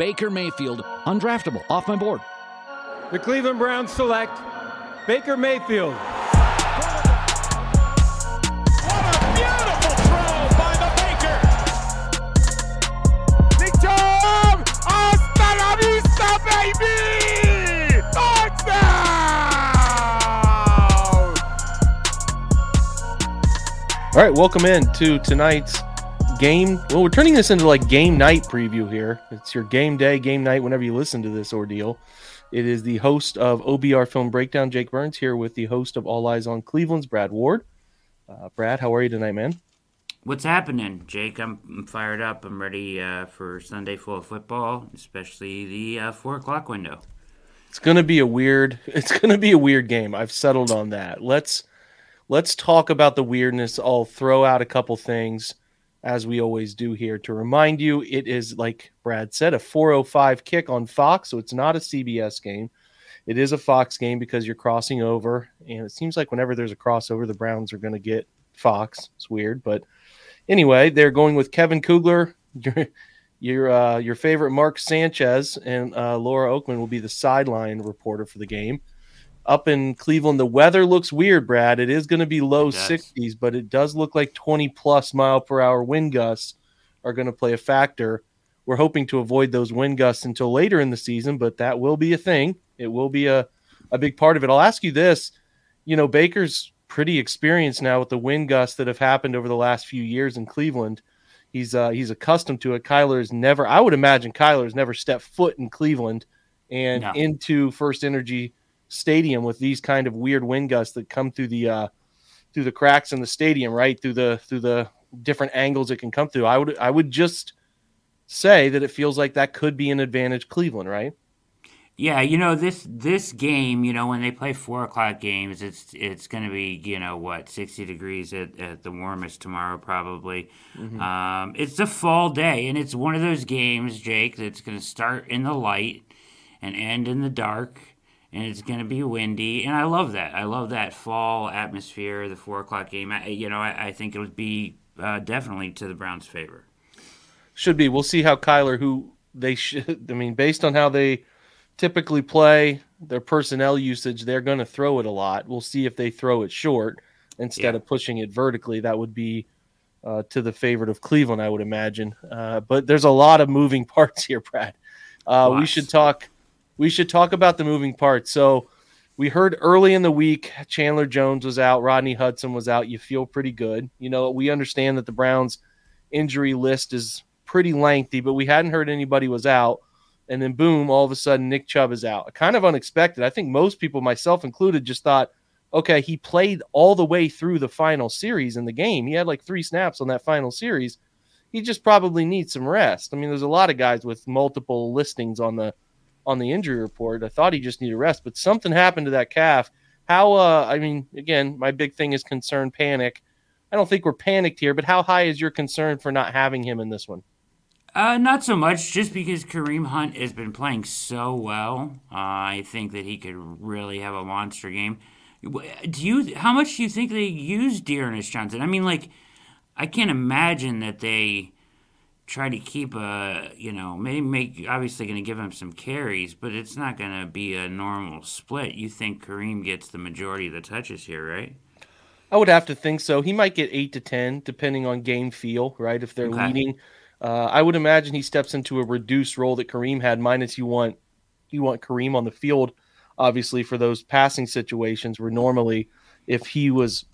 Baker Mayfield, undraftable, off my board. The Cleveland Browns select Baker Mayfield. What a beautiful throw by the Baker. Big Jam! All right, welcome in to tonight's game. Well, we're turning this into like game night preview here. It's your game day, game night whenever you listen to this ordeal. It is the host of OBR Film Breakdown, Jake Burns, here with the host of All Eyez on Cleveland's Brad Ward. Uh, Brad, how are you tonight, man? What's happening, Jake? I'm, I'm fired up. I'm ready uh, for Sunday full of football, especially the uh, four o'clock window. It's gonna be a weird. It's gonna be a weird game. I've settled on that. Let's let's talk about the weirdness. I'll throw out a couple things as we always do here to remind you it is like Brad said a 405 kick on Fox, so it's not a CBS game. It is a Fox game because you're crossing over and it seems like whenever there's a crossover the Browns are going to get Fox. It's weird, but anyway, they're going with Kevin Kugler, your your, uh, your favorite Mark Sanchez and uh, Laura Okmin will be the sideline reporter for the game up in Cleveland, the weather looks weird, Brad. It is going to be low 60s, but it does look like 20 plus mile per hour wind gusts are going to play a factor. We're hoping to avoid those wind gusts until later in the season, but that will be a thing. It will be a, a big part of it. I'll ask you this you know, Baker's pretty experienced now with the wind gusts that have happened over the last few years in Cleveland. He's uh, he's accustomed to it. Kyler Kyler's never, I would imagine, Kyler's never stepped foot in Cleveland and no. into FirstEnergy stadium with these kind of weird wind gusts that come through the uh, through the cracks in the stadium, right through the through the different angles it can come through. I would I would just say that it feels like that could be an advantage Cleveland, right? Yeah, you know this this game, you know when they play four o'clock games, it's it's going to be you know what sixty degrees at, at the warmest tomorrow probably. Mm-hmm. Um, it's a fall day, and it's one of those games, Jake, that's going to start in the light and end in the dark and it's going to be windy. And I love that. I love that fall atmosphere, the four o'clock game. I, you know, I, I think it would be uh, definitely to the Browns' favor. Should be. We'll see how Kyler, who they should, I mean, based on how they typically play their personnel usage, they're going to throw it a lot. We'll see if they throw it short instead yeah. of pushing it vertically. That would be. Uh, to the favorite of Cleveland, I would imagine. Uh, but there's a lot of moving parts here, Brad. Uh, we should talk we should talk about the moving parts. So we heard early in the week Chandler Jones was out, Rodney Hudson was out. You feel pretty good. You know, we understand that the Browns injury list is pretty lengthy, but we hadn't heard anybody was out. And then boom, all of a sudden Nick Chubb is out. Kind of unexpected. I think most people, myself included, just thought, okay, he played all the way through the final series in the game. He had like three snaps on that final series. He just probably needs some rest. I mean, there's a lot of guys with multiple listings on the on the injury report. I thought he just needed rest, but something happened to that calf. How? Uh, I mean, again, my big thing is concern, panic. I don't think we're panicked here, but how high is your concern for not having him in this one? Uh, not so much, just because Kareem Hunt has been playing so well. Uh, I think that he could really have a monster game. Do you? How much do you think they use D'Ernest Johnson? I mean, like, I can't imagine that they try to keep a you know maybe make obviously going to give him some carries, but it's not going to be a normal split. You think Kareem gets the majority of the touches here, right? I would have to think so. He might get eight to ten, depending on game feel, right? If they're okay. leading, uh, I would imagine he steps into a reduced role that Kareem had. Minus you want you want Kareem on the field, obviously for those passing situations where normally if he was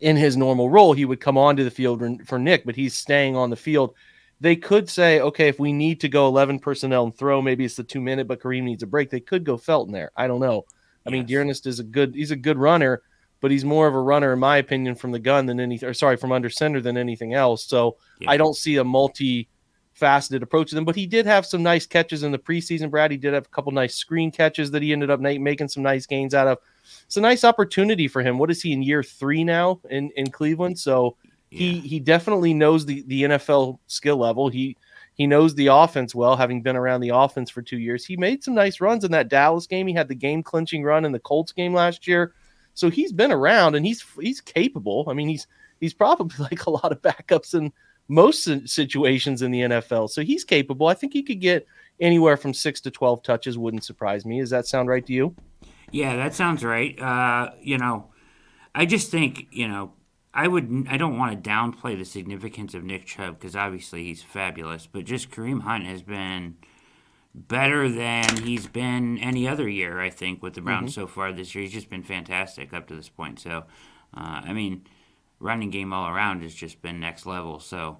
in his normal role, he would come onto the field for Nick, but he's staying on the field they could say, okay, if we need to go 11 personnel and throw, maybe it's the two minute, but Kareem needs a break. They could go Felton there. I don't know. I yes. mean, D'Ernest is a good, he's a good runner, but he's more of a runner, in my opinion, from the gun than anything, or sorry, from under center than anything else. So yeah. I don't see a multi faceted approach to them, but he did have some nice catches in the preseason, Brad. He did have a couple nice screen catches that he ended up making some nice gains out of. It's a nice opportunity for him. What is he in year three now in, in Cleveland? So he he definitely knows the the NFL skill level. He he knows the offense well, having been around the offense for two years. He made some nice runs in that Dallas game. He had the game clinching run in the Colts game last year. So he's been around and he's he's capable. I mean, he's he's probably like a lot of backups in most situations in the NFL. So he's capable. I think he could get anywhere from six to 12 touches. Wouldn't surprise me. Does that sound right to you? Yeah, that sounds right. Uh, you know, I just think, you know, I would I don't want to downplay the significance of Nick Chubb because obviously he's fabulous, but just Kareem Hunt has been better than he's been any other year. I think with the Browns mm-hmm. so far this year, he's just been fantastic up to this point. So, uh, I mean, running game all around has just been next level. So,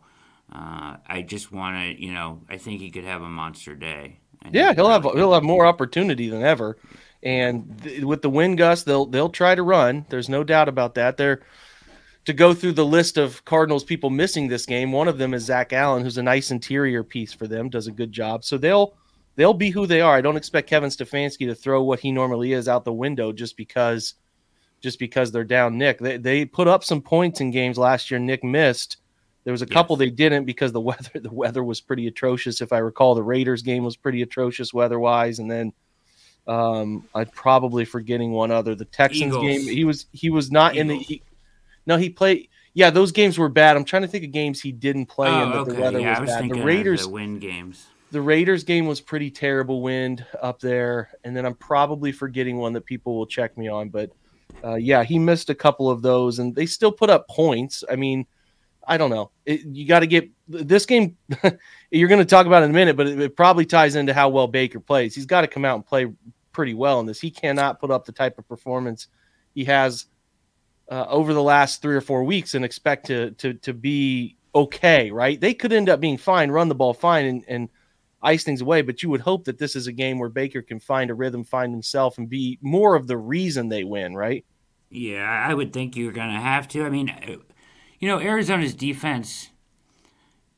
uh, I just want to, you know, I think he could have a monster day. Yeah, he'll have he'll have more opportunity than ever, and th- with the wind gust, they'll they'll try to run. There's no doubt about that. They're to go through the list of Cardinals people missing this game. One of them is Zach Allen, who's a nice interior piece for them, does a good job. So they'll they'll be who they are. I don't expect Kevin Stefanski to throw what he normally is out the window just because just because they're down Nick. They they put up some points in games last year Nick missed. There was a couple they didn't because the weather the weather was pretty atrocious. If I recall, the Raiders game was pretty atrocious weather wise, and then um, I'm probably forgetting one other. The Texans Eagles. game he was he was not Eagles. in the. No, he played. Yeah, those games were bad. I'm trying to think of games he didn't play oh, in that okay. the weather yeah, was, was bad. The Raiders the win games the Raiders game was pretty terrible wind up there, and then I'm probably forgetting one that people will check me on, but uh, yeah, he missed a couple of those, and they still put up points. I mean, I don't know. It, you got to get this game. you're going to talk about in a minute, but it, it, probably ties into how well Baker plays. He's got to come out and play pretty well in this. He cannot put up the type of performance he has uh, over the last three or four weeks and expect to to to be okay. Right? They could end up being fine, run the ball fine, and and ice things away. But you would hope that this is a game where Baker can find a rhythm, find himself, and be more of the reason they win, right? Yeah, I would think you're going to have to. I mean, you know, Arizona's defense,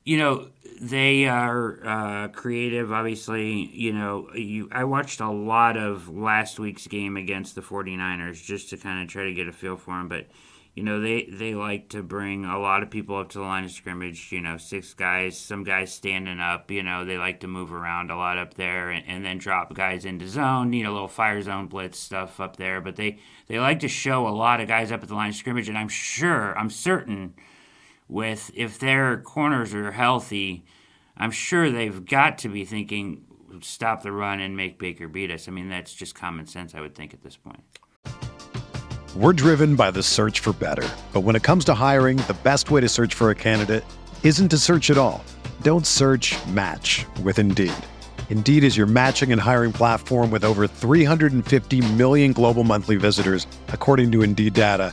you know, they are uh, creative. Obviously, you know, you I watched a lot of last week's game against the 49ers just to kind of try to get a feel for them, but you know they they like to bring a lot of people up to the line of scrimmage you know six guys some guys standing up you know they like to move around a lot up there and, and then drop guys into zone you know little fire zone blitz stuff up there but they they like to show a lot of guys up at the line of scrimmage and i'm sure i'm certain with if their corners are healthy i'm sure they've got to be thinking stop the run and make baker beat us i mean that's just common sense i would think at this point we're driven by the search for better. But when it comes to hiring, the best way to search for a candidate isn't to search at all. Don't search match with Indeed. Indeed is your matching and hiring platform with over 350 million global monthly visitors, according to Indeed data,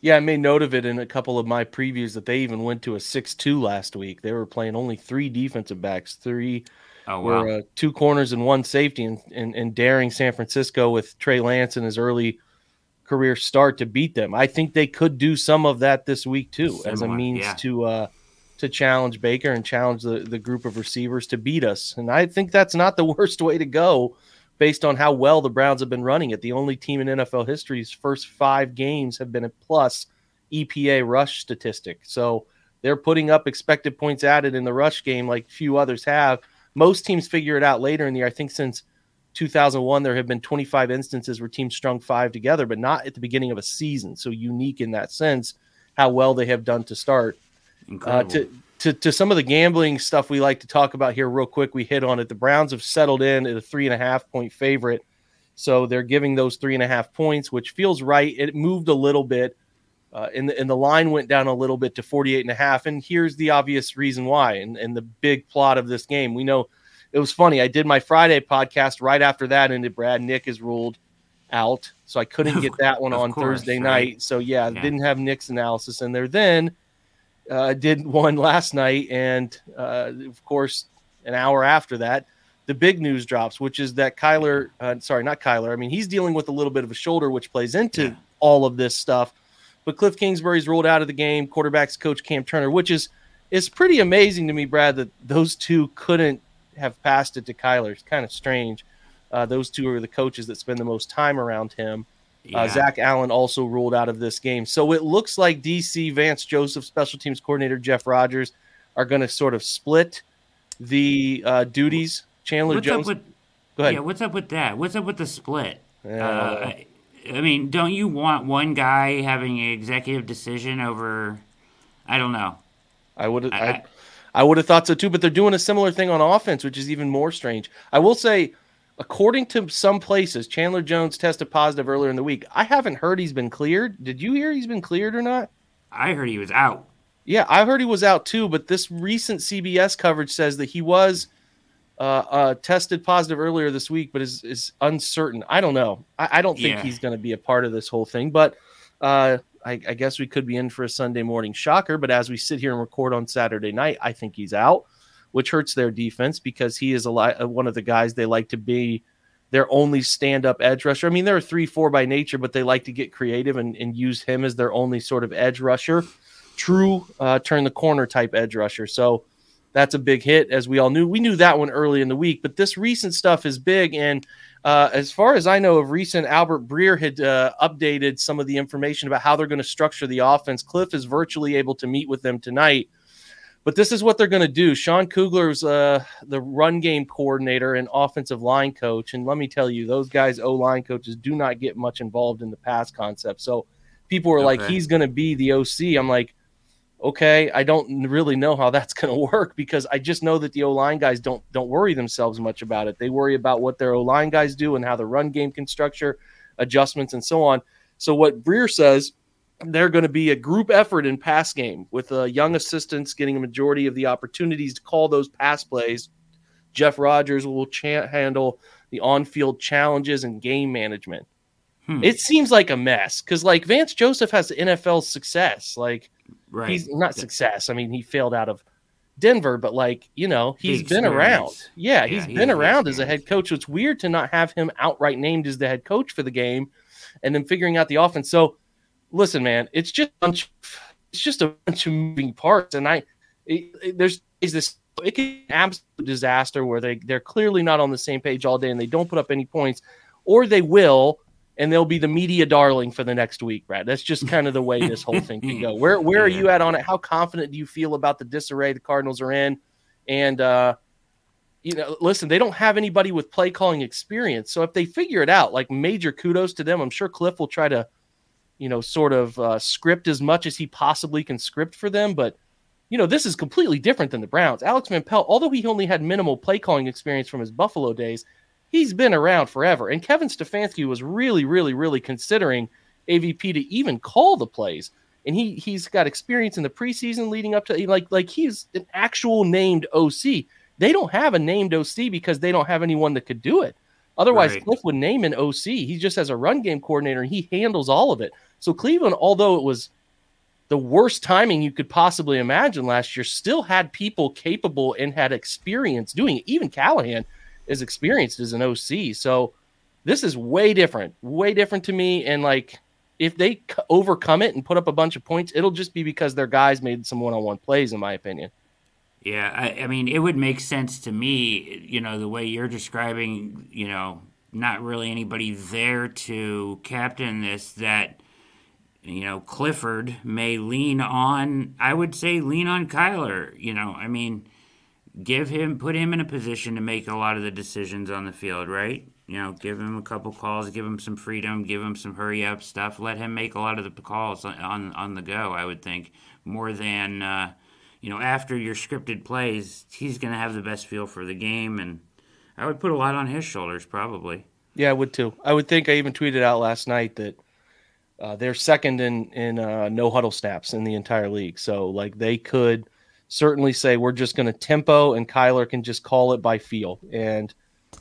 Yeah, I made note of it in a couple of my previews that they even went to a 6-2 last week. They were playing only three defensive backs, three oh, wow. were uh, two corners and one safety, and, and, and daring San Francisco with Trey Lance in his early – career start to beat them. I think they could do some of that this week too, Similar, as a means yeah. to uh, to challenge Baker and challenge the, the group of receivers to beat us. And I think that's not the worst way to go based on how well the Browns have been running it. The only team in NFL history's first five games have been a plus EPA rush statistic. So they're putting up expected points added in the rush game like few others have. Most teams figure it out later in the year. I think since 2001, there have been 25 instances where teams strung five together, but not at the beginning of a season. So unique in that sense, how well they have done to start. Uh, to, to, to some of the gambling stuff we like to talk about here, real quick, we hit on it. The Browns have settled in at a three and a half point favorite. So they're giving those three and a half points, which feels right. It moved a little bit. Uh, and, the, and the line went down a little bit to 48 and a half. And here's the obvious reason why, and, and the big plot of this game. We know it was funny. I did my Friday podcast right after that, and Brad Nick is ruled out, so I couldn't get that one on course, Thursday right. night. So yeah, Yeah. didn't have Nick's analysis in there. Then uh, did one last night, and uh, of course, an hour after that, the big news drops, which is that Kyler, uh, sorry, not Kyler. I mean, he's dealing with a little bit of a shoulder, which plays into Yeah. all of this stuff. But Cliff Kingsbury's ruled out of the game. Quarterbacks coach Cam Turner, which is is pretty amazing to me, Brad, that those two couldn't have passed it to Kyler. It's kind of strange. Uh, those two are the coaches that spend the most time around him. Yeah. Uh, Zach Allen also ruled out of this game. So it looks like DC Vance Joseph, special teams coordinator Jeff Rogers, are going to sort of split the uh, duties. Chandler What's Jones. up with go ahead. Yeah, what's up with that? What's up with the split? Uh, Uh, I, mean, don't you want one guy having an executive decision over? I don't know. I would. I- I, I would have thought so too. But they're doing a similar thing on offense, which is even more strange. I will say, according to some places, Chandler Jones tested positive earlier in the week. I haven't heard he's been cleared. Did you hear he's been cleared or not? I heard he was out. Yeah, I heard he was out too, but this recent CBS coverage says that he was uh, uh, tested positive earlier this week, but is is uncertain. I don't know. I, I don't think Yeah. he's going to be a part of this whole thing, but uh, I, I guess we could be in for a Sunday morning shocker. But as we sit here and record on Saturday night, I think he's out, which hurts their defense because he is a li- uh, one of the guys they like to be their only stand up edge rusher. I mean, they're a 3 4 by nature, but they like to get creative and, and use him as their only sort of edge rusher, true uh, turn the corner type edge rusher. So that's a big hit, as we all knew. We knew that one early in the week, but this recent stuff is big. And uh, as far as I know of recent, Albert Breer had uh, updated some of the information about how they're going to structure the offense. Cliff is virtually able to meet with them tonight. But this is what they're going to do. Sean Kugler's uh, the run game coordinator and offensive line coach. And let me tell you, those guys, O line coaches, do not get much involved in the pass concept. So people were like, he's going to be the OC. I'm like, okay, I don't really know how that's going to work because I just know that the O line guys don't don't worry themselves much about it. They worry about what their O line guys do and how the run game can structure adjustments and so on. So what Breer says, they're going to be a group effort in pass game with uh, young assistants getting a majority of the opportunities to call those pass plays. Jeff Rogers will cha- handle the on-field challenges and game management. Hmm. It seems like a mess because like Vance Joseph has the NFL success. Like Right. he's not success. I mean, he failed out of Denver, but like you know, he's been around. Yeah, Yeah, he's he been around as a head coach. So it's weird to not have him outright named as the head coach for the game, and then figuring out the offense. So, listen, man, it's just a bunch, it's just a bunch of moving parts, and I it, it- there's is this it can be an absolute disaster where they they're clearly not on the same page all day and they don't put up any points, or they will. And they'll be the media darling for the next week, Brad. That's just kind of the way this whole thing can go. Where where are you at on it? How confident do you feel about the disarray the Cardinals are in? And uh, you know, listen, they don't have anybody with play calling experience. So if they figure it out, like major kudos to them. I'm sure Cliff will try to, you know, sort of uh, script as much as he possibly can script for them. But you know, this is completely different than the Browns. Alex Van Pelt, although he only had minimal play calling experience from his Buffalo days, he's been around forever. And Kevin Stefanski was really, really, really considering AVP to even call the plays. And he he's got experience in the preseason leading up to like like he's an actual named OC. They don't have a named OC because they don't have anyone that could do it. Otherwise, Right. Cliff would name an OC. He just has a run game coordinator and he handles all of it. So Cleveland, although it was the worst timing you could possibly imagine last year, still had people capable and had experience doing it. Even Callahan is experienced as an OC. So this is way different, way different to me. And like, if they overcome it and put up a bunch of points, it'll just be because their guys made some one-on-one plays, in my opinion. Yeah, I, I mean, it would make sense to me, you know, the way you're describing, you know, not really anybody there to captain this, that, you know, Clifford may lean on, I would say, lean on Kyler. You know, I mean, give him, put him in a position to make a lot of the decisions on the field, right? You know, give him a couple calls, give him some freedom, give him some hurry up stuff, let him make a lot of the calls on on, the go. I would think more than uh, you know after your scripted plays, he's going to have the best feel for the game, and I would put a lot on his shoulders probably. Yeah, I would too. I would think I even tweeted out last night that uh, they're second in in uh, no huddle snaps in the entire league. So like they could certainly say we're just going to tempo and Kyler can just call it by feel. And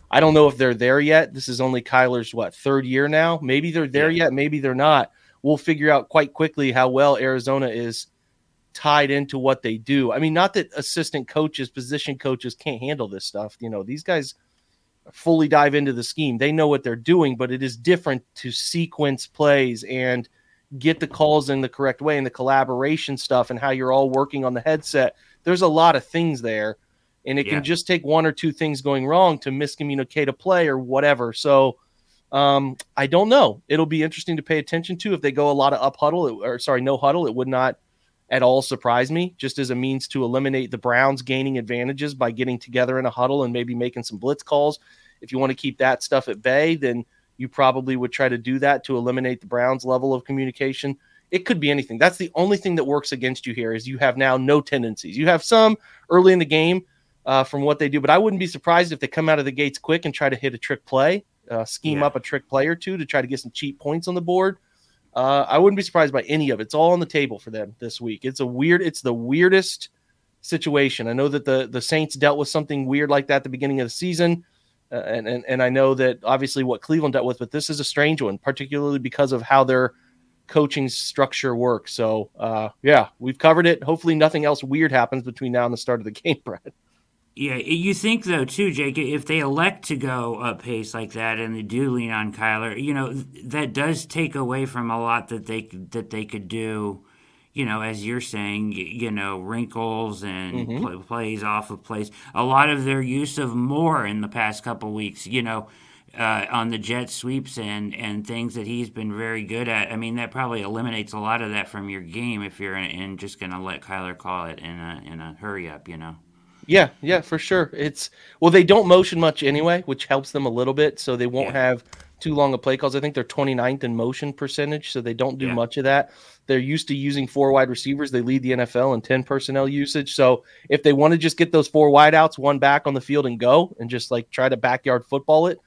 I don't know if they're there yet. This is only Kyler's what third year now. Maybe they're there yeah. yet. Maybe they're not. We'll figure out quite quickly how well Arizona is tied into what they do. I mean, not that assistant coaches, position coaches can't handle this stuff. You know, these guys fully dive into the scheme. They know what they're doing, but it is different to sequence plays and get the calls in the correct way and the collaboration stuff and how you're all working on the headset. There's a lot of things there. And it yeah. can just take one or two things going wrong to miscommunicate a play or whatever. So um, I don't know. It'll be interesting to pay attention to if they go a lot of up huddle or sorry, no huddle. It would not at all surprise me, just as a means to eliminate the Browns gaining advantages by getting together in a huddle and maybe making some blitz calls. If you want to keep that stuff at bay, then you probably would try to do that to eliminate the Browns' level of communication. It could be anything. That's the only thing that works against you here is you have now no tendencies. You have some early in the game uh, from what they do, but I wouldn't be surprised if they come out of the gates quick and try to hit a trick play, uh, scheme yeah. up a trick play or two to try to get some cheap points on the board. Uh, I wouldn't be surprised by any of it. It's all on the table for them this week. It's a weird. It's the weirdest situation. I know that the the Saints dealt with something weird like that at the beginning of the season. Uh, and, and and I know that obviously what Cleveland dealt with, but this is a strange one, particularly because of how their coaching structure works. So uh, yeah, we've covered it. Hopefully, nothing else weird happens between now and the start of the game, Brad. Yeah, you think though too, Jake, if they elect to go up pace like that and they do lean on Kyler, you know that does take away from a lot that they that they could do you know, as you're saying, you know, wrinkles and mm-hmm. play, plays off of plays. A lot of their use of more in the past couple weeks, you know, uh, on the jet sweeps and and things that he's been very good at. I mean, that probably eliminates a lot of that from your game if you're in, in just going to let Kyler call it in a in a hurry up, you know. Yeah, yeah, for sure. It's well, they don't motion much anyway, which helps them a little bit, so they won't yeah. have too long of play calls. I think they're 29th in motion percentage, so they don't do yeah. much of that. They're used to using four wide receivers. They lead the NFL in 10 personnel usage. So if they want to just get those four wideouts, one back on the field and go and just like try to backyard football it,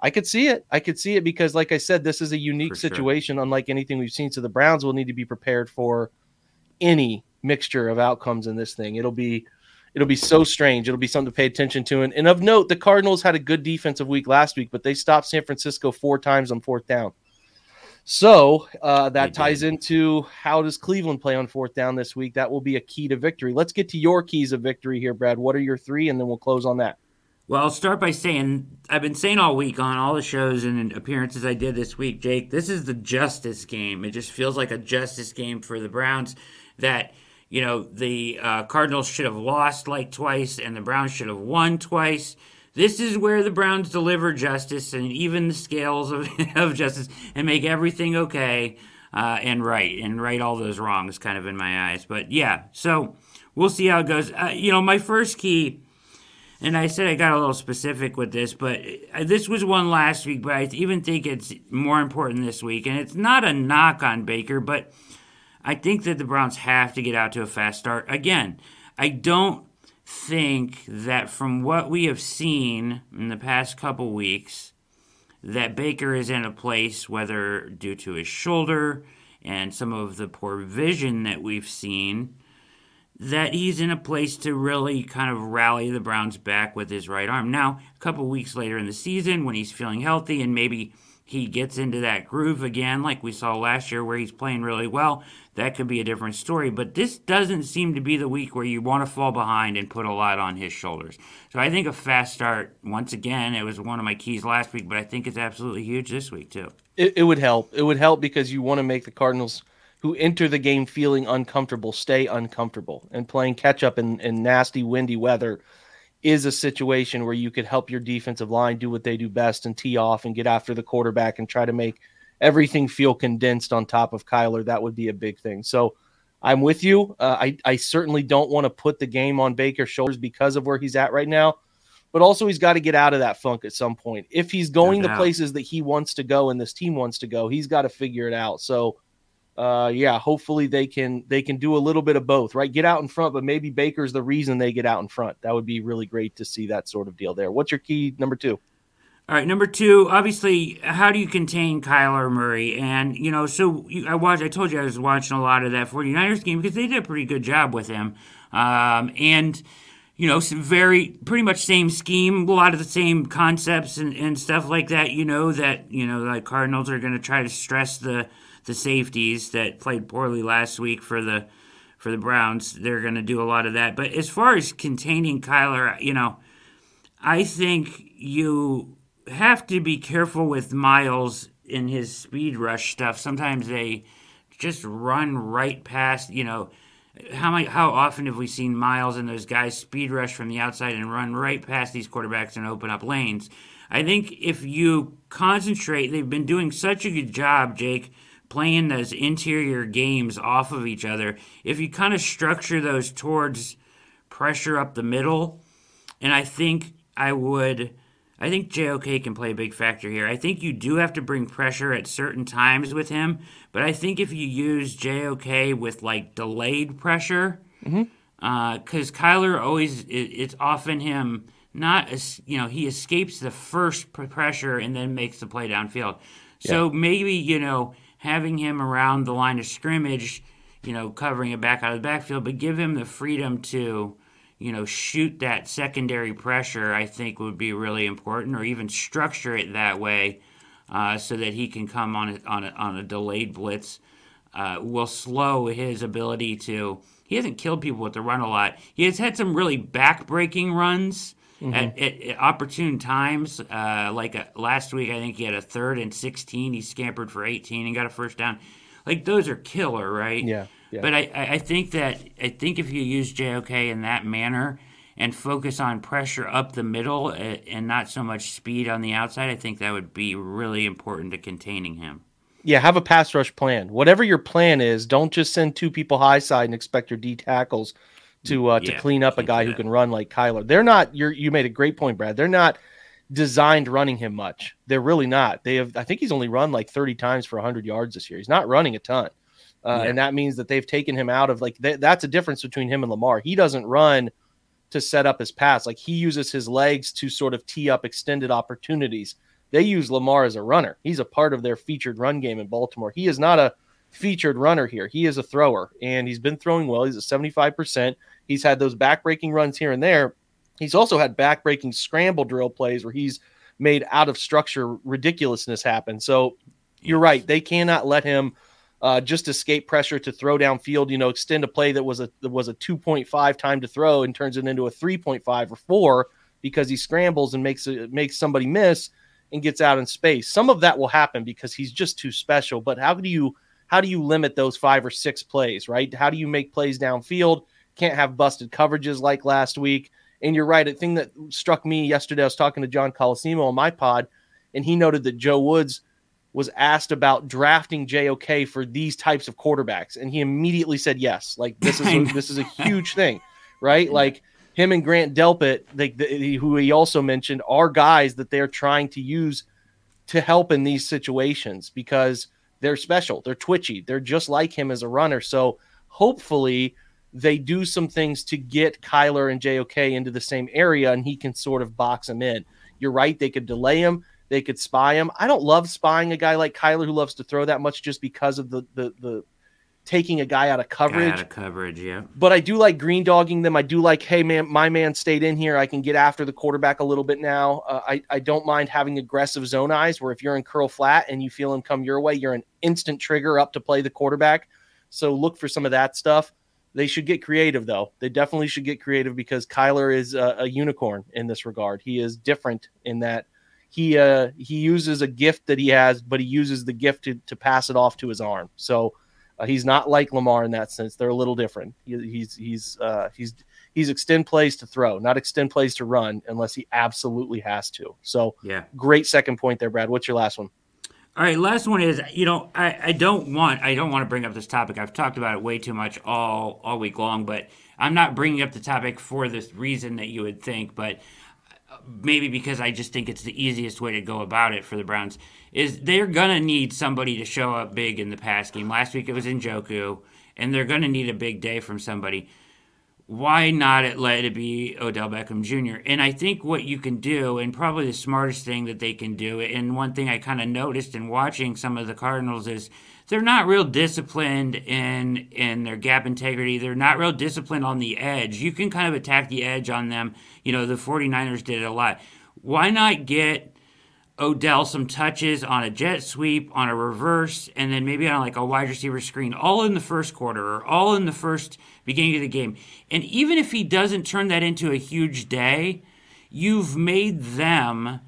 I could see it. I could see it because, like I said, this is a unique for situation, sure. unlike anything we've seen. So the Browns will need to be prepared for any mixture of outcomes in this thing. It'll be it'll be so strange. It'll be something to pay attention to. And, and of note, the Cardinals had a good defensive week last week, but they stopped San Francisco four times on fourth down. So uh, that ties into how does Cleveland play on fourth down this week? That will be a key to victory. Let's get to your keys of victory here, Brad. What are your three? And then we'll close on that. Well, I'll start by saying I've been saying all week on all the shows and appearances I did this week, Jake, this is the justice game. It just feels like a justice game for the Browns that – you know, the uh, Cardinals should have lost like twice and the Browns should have won twice. This is where the Browns deliver justice and even the scales of, of justice and make everything okay uh, and right and right all those wrongs kind of in my eyes. But yeah, so we'll see how it goes. Uh, you know, my first key, and I said I got a little specific with this, but uh, this was one last week, but I even think it's more important this week. And it's not a knock on Baker, but I think that the Browns have to get out to a fast start. Again, I don't think that from what we have seen in the past couple weeks, that Baker is in a place, whether due to his shoulder and some of the poor vision that we've seen, that he's in a place to really kind of rally the Browns back with his right arm. Now, a couple weeks later in the season, when he's feeling healthy and maybe he gets into that groove again, like we saw last year where he's playing really well, that could be a different story. But this doesn't seem to be the week where you want to fall behind and put a lot on his shoulders. So I think a fast start, once again, it was one of my keys last week, but I think it's absolutely huge this week, too. It, it would help. It would help because you want to make the Cardinals who enter the game feeling uncomfortable stay uncomfortable. And playing catch up in, in nasty, windy weather is a situation where you could help your defensive line do what they do best and tee off and get after the quarterback and try to make everything feel condensed on top of Kyler. That would be a big thing. So I'm with you. Uh, I, I certainly don't want to put the game on Baker's shoulders because of where he's at right now. But also, he's got to get out of that funk at some point. If he's going no the places that he wants to go and this team wants to go, he's got to figure it out. So, uh, yeah, hopefully they can they can do a little bit of both, right? Get out in front, but maybe Baker's the reason they get out in front. That would be really great to see that sort of deal there. What's your key number two? All right, number two, obviously, how do you contain Kyler Murray? And, you know, so I watched, I told you I was watching a lot of that 49ers game because they did a pretty good job with him. Um, and you know, very pretty much same scheme, a lot of the same concepts and, and stuff like that. You know that you know like Cardinals are going to try to stress the the safeties that played poorly last week for the for the Browns. They're going to do a lot of that. But as far as containing Kyler, you know, I think you have to be careful with Miles in his speed rush stuff. Sometimes they just run right past, you know how many, how often have we seen Miles and those guys speed rush from the outside and run right past these quarterbacks and open up lanes? I think if you concentrate, they've been doing such a good job, Jake, playing those interior games off of each other. If you kind of structure those towards pressure up the middle, and I think I would I think JOK can play a big factor here. I think you do have to bring pressure at certain times with him, but I think if you use JOK with like delayed pressure, because mm-hmm. uh, Kyler always it, it's often him not as you know he escapes the first pressure and then makes the play downfield. So yeah. maybe you know having him around the line of scrimmage, you know covering it back out of the backfield, but give him the freedom to you know, shoot that secondary pressure, I think would be really important, or even structure it that way uh, so that he can come on a, on a, on a delayed blitz. Uh, will slow his ability to. He hasn't killed people with the run a lot. He has had some really back-breaking runs mm-hmm. at, at, at, opportune times. Uh, like a, last week, I think he had a third and 16. He scampered for 18 and got a first down. Like those are killer, right? Yeah. Yeah. But I, I think that I think if you use JOK in that manner and focus on pressure up the middle eh, and not so much speed on the outside, I think that would be really important to containing him. Yeah, have a pass rush plan. Whatever your plan is, don't just send two people high side and expect your D tackles to uh, to clean up a guy who can run like Kyler. They're not. You you made a great point, Brad. They're not designed running him much. They're really not. They have. I think he's only run like thirty times for hundred yards this year. He's not running a ton. Uh, yeah. And that means that they've taken him out of like th- that's a difference between him and Lamar. He doesn't run to set up his pass. Like he uses his legs to sort of tee up extended opportunities. They use Lamar as a runner. He's a part of their featured run game in Baltimore. He is not a featured runner here. He is a thrower and he's been throwing well. He's at 75%. He's had those back-breaking runs here and there. He's also had back-breaking scramble drill plays where he's made out of structure ridiculousness happen. So you're right. They cannot let him uh, just escape pressure to throw downfield. You know, extend a play that was a that was a 2.5 time to throw and turns it into a 3.5 or four because he scrambles and makes it makes somebody miss and gets out in space. Some of that will happen because he's just too special. But how do you how do you limit those five or six plays? Right? How do you make plays downfield? Can't have busted coverages like last week. And you're right. A thing that struck me yesterday, I was talking to John Colosimo on my pod, and he noted that Joe Woods was asked about drafting JOK for these types of quarterbacks, and he immediately said yes. Like this is a, this is a huge thing, right? Like him and Grant Delpit, they, they, who he also mentioned, are guys that they're trying to use to help in these situations because they're special, they're twitchy, they're just like him as a runner. So hopefully they do some things to get Kyler and JOK into the same area, and he can sort of box them in. You're right; they could delay him they could spy him. I don't love spying a guy like Kyler who loves to throw that much just because of the the the taking a guy out of coverage. Out of coverage, yeah. But I do like green dogging them. I do like, hey man, my man stayed in here. I can get after the quarterback a little bit now. Uh, I I don't mind having aggressive zone eyes where if you're in curl flat and you feel him come your way, you're an instant trigger up to play the quarterback. So look for some of that stuff. They should get creative though. They definitely should get creative because Kyler is a, a unicorn in this regard. He is different in that he uh, he uses a gift that he has, but he uses the gift to, to pass it off to his arm. So uh, he's not like Lamar in that sense. They're a little different. He, he's he's uh, he's he's extend plays to throw, not extend plays to run, unless he absolutely has to. So yeah, great second point there, Brad. What's your last one? All right, last one is you know I, I don't want I don't want to bring up this topic. I've talked about it way too much all all week long, but I'm not bringing up the topic for this reason that you would think. But maybe because I just think it's the easiest way to go about it for the Browns, is they're gonna need somebody to show up big in the pass game. Last week it was Njoku, and they're gonna need a big day from somebody. why not it let it be Odell Beckham Jr.? And I think what you can do, and probably the smartest thing that they can do, and one thing I kind of noticed in watching some of the Cardinals is they're not real disciplined in in their gap integrity. They're not real disciplined on the edge. You can kind of attack the edge on them. You know, the 49ers did it a lot. Why not get Odell some touches on a jet sweep, on a reverse, and then maybe on like a wide receiver screen, all in the first quarter or all in the first beginning of the game. And even if he doesn't turn that into a huge day, you've made them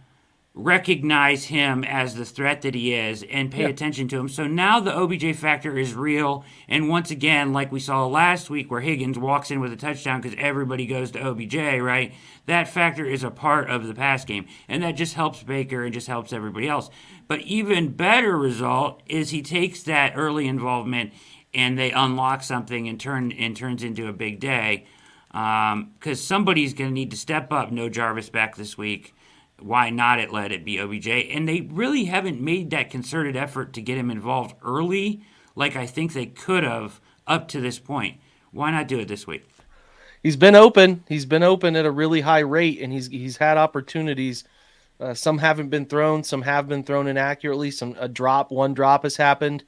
recognize him as the threat that he is and pay attention to him. So now the OBJ factor is real. And once again, like we saw last week where Higgins walks in with a touchdown because everybody goes to OBJ, right? That factor is a part of the pass game. And that just helps Baker and just helps everybody else. But even better result is he takes that early involvement and they unlock something and turn and turns into a big day. Because um, somebody's going to need to step up. No Jarvis back this week why not it let it be OBJ? And they really haven't made that concerted effort to get him involved early, like I think they could have up to this point. Why not do it this week? He's been open. He's been open at a really high rate, and he's he's had opportunities. Uh, some haven't been thrown. Some have been thrown inaccurately. Some a drop, one drop has happened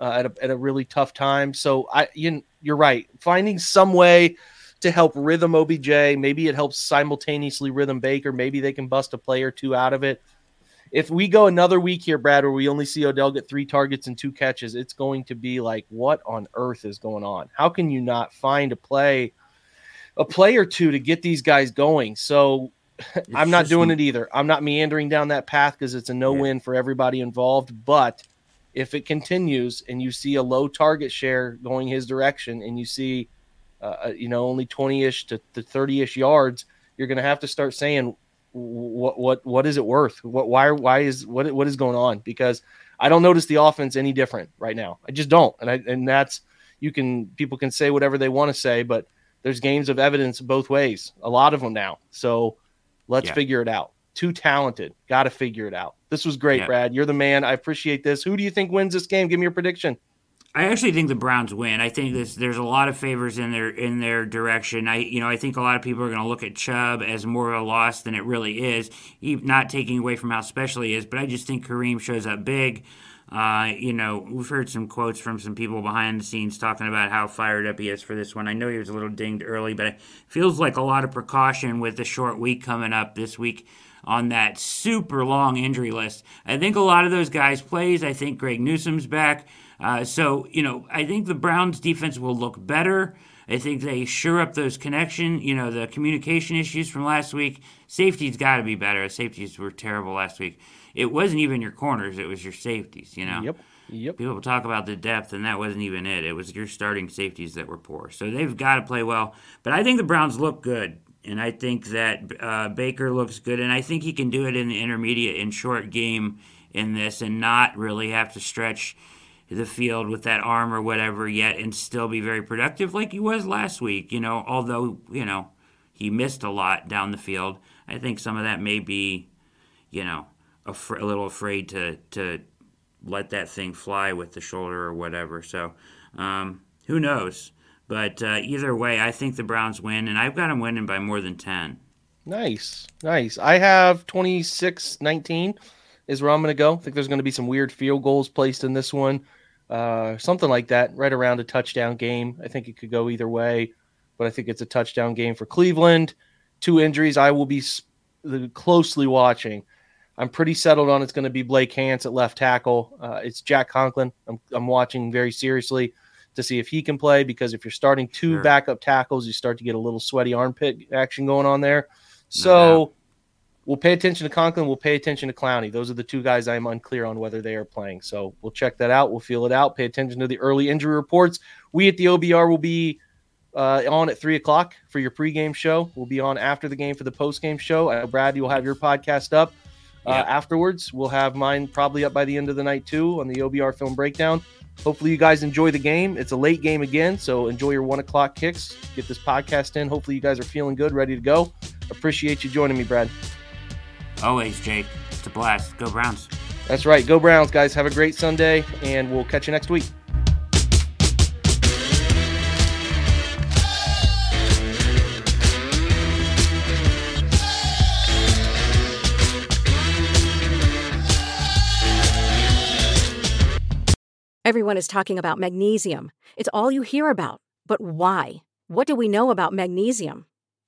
uh, at a at a really tough time. So I you, you're right. Finding some way to help rhythm OBJ. Maybe it helps simultaneously rhythm Baker. Maybe they can bust a play or two out of it. If we go another week here, Brad, where we only see Odell get three targets and two catches, it's going to be like, what on earth is going on? How can you not find a play, a play or two to get these guys going? So I'm not doing it either. I'm not meandering down that path because it's a no win for everybody involved. But if it continues and you see a low target share going his direction and you see uh, uh, you know, only 20-ish to, to 30-ish yards, you're going to have to start saying what what what is it worth? What why why is what what is going on? Because I don't notice the offense any different right now. I just don't. And I and that's you can people can say whatever they want to say, but there's games of evidence both ways. A lot of them now. So let's yeah. figure it out. Too talented. Got to figure it out. This was great, yeah. Brad. You're the man. I appreciate this. Who do you think wins this game? Give me your prediction. I actually think the Browns win. I think this, there's a lot of favors in their in their direction. I you know I think a lot of people are going to look at Chubb as more of a loss than it really is. Not taking away from how special he is, but I just think Kareem shows up big. Uh, you know, we've heard some quotes from some people behind the scenes talking about how fired up he is for this one. I know he was a little dinged early, but it feels like a lot of precaution with the short week coming up this week on that super long injury list. I think a lot of those guys plays. I think Greg Newsome's back. Uh, so, you know, I think the Browns defense will look better. I think they sure up those connection, you know, the communication issues from last week. Safety's got to be better. Safeties were terrible last week. It wasn't even your corners; it was your safeties. You know. Yep. Yep. People talk about the depth, and that wasn't even it. It was your starting safeties that were poor. So they've got to play well. But I think the Browns look good, and I think that uh, Baker looks good, and I think he can do it in the intermediate and short game in this, and not really have to stretch the field with that arm or whatever yet and still be very productive like he was last week. You know, although, you know, he missed a lot down the field. I think some of that may be, you know, a, fr- a little afraid to, to let that thing fly with the shoulder or whatever. So, um, who knows? But uh, either way, I think the Browns win, and I've got them winning by more than 10. Nice. Nice. I have 26 19 is where I'm going to go. I think there's going to be some weird field goals placed in this one, uh, something like that, right around a touchdown game. I think it could go either way, but I think it's a touchdown game for Cleveland. Two injuries I will be closely watching. I'm pretty settled on it's going to be Blake Hance at left tackle. Uh, it's Jack Conklin. I'm, I'm watching very seriously to see if he can play because if you're starting two sure. backup tackles, you start to get a little sweaty armpit action going on there. So we'll pay attention to Conklin. We'll pay attention to Clowney. Those are the two guys I'm unclear on whether they are playing. So we'll check that out. We'll feel it out. Pay attention to the early injury reports. We at the OBR will be uh, on at three o'clock for your pregame show. We'll be on after the game for the postgame show. Uh, Brad, you'll have your podcast up uh, afterwards. We'll have mine probably up by the end of the night too on the OBR film breakdown. Hopefully, you guys enjoy the game. It's a late game again, so enjoy your one o'clock kicks. Get this podcast in. Hopefully, you guys are feeling good, ready to go. Appreciate you joining me, Brad always, Jake. It's a blast. Go Browns. That's right. Go Browns, guys. Have a great Sunday, and we'll catch you next week. Everyone is talking about magnesium. It's all you hear about. But why? What do we know about magnesium?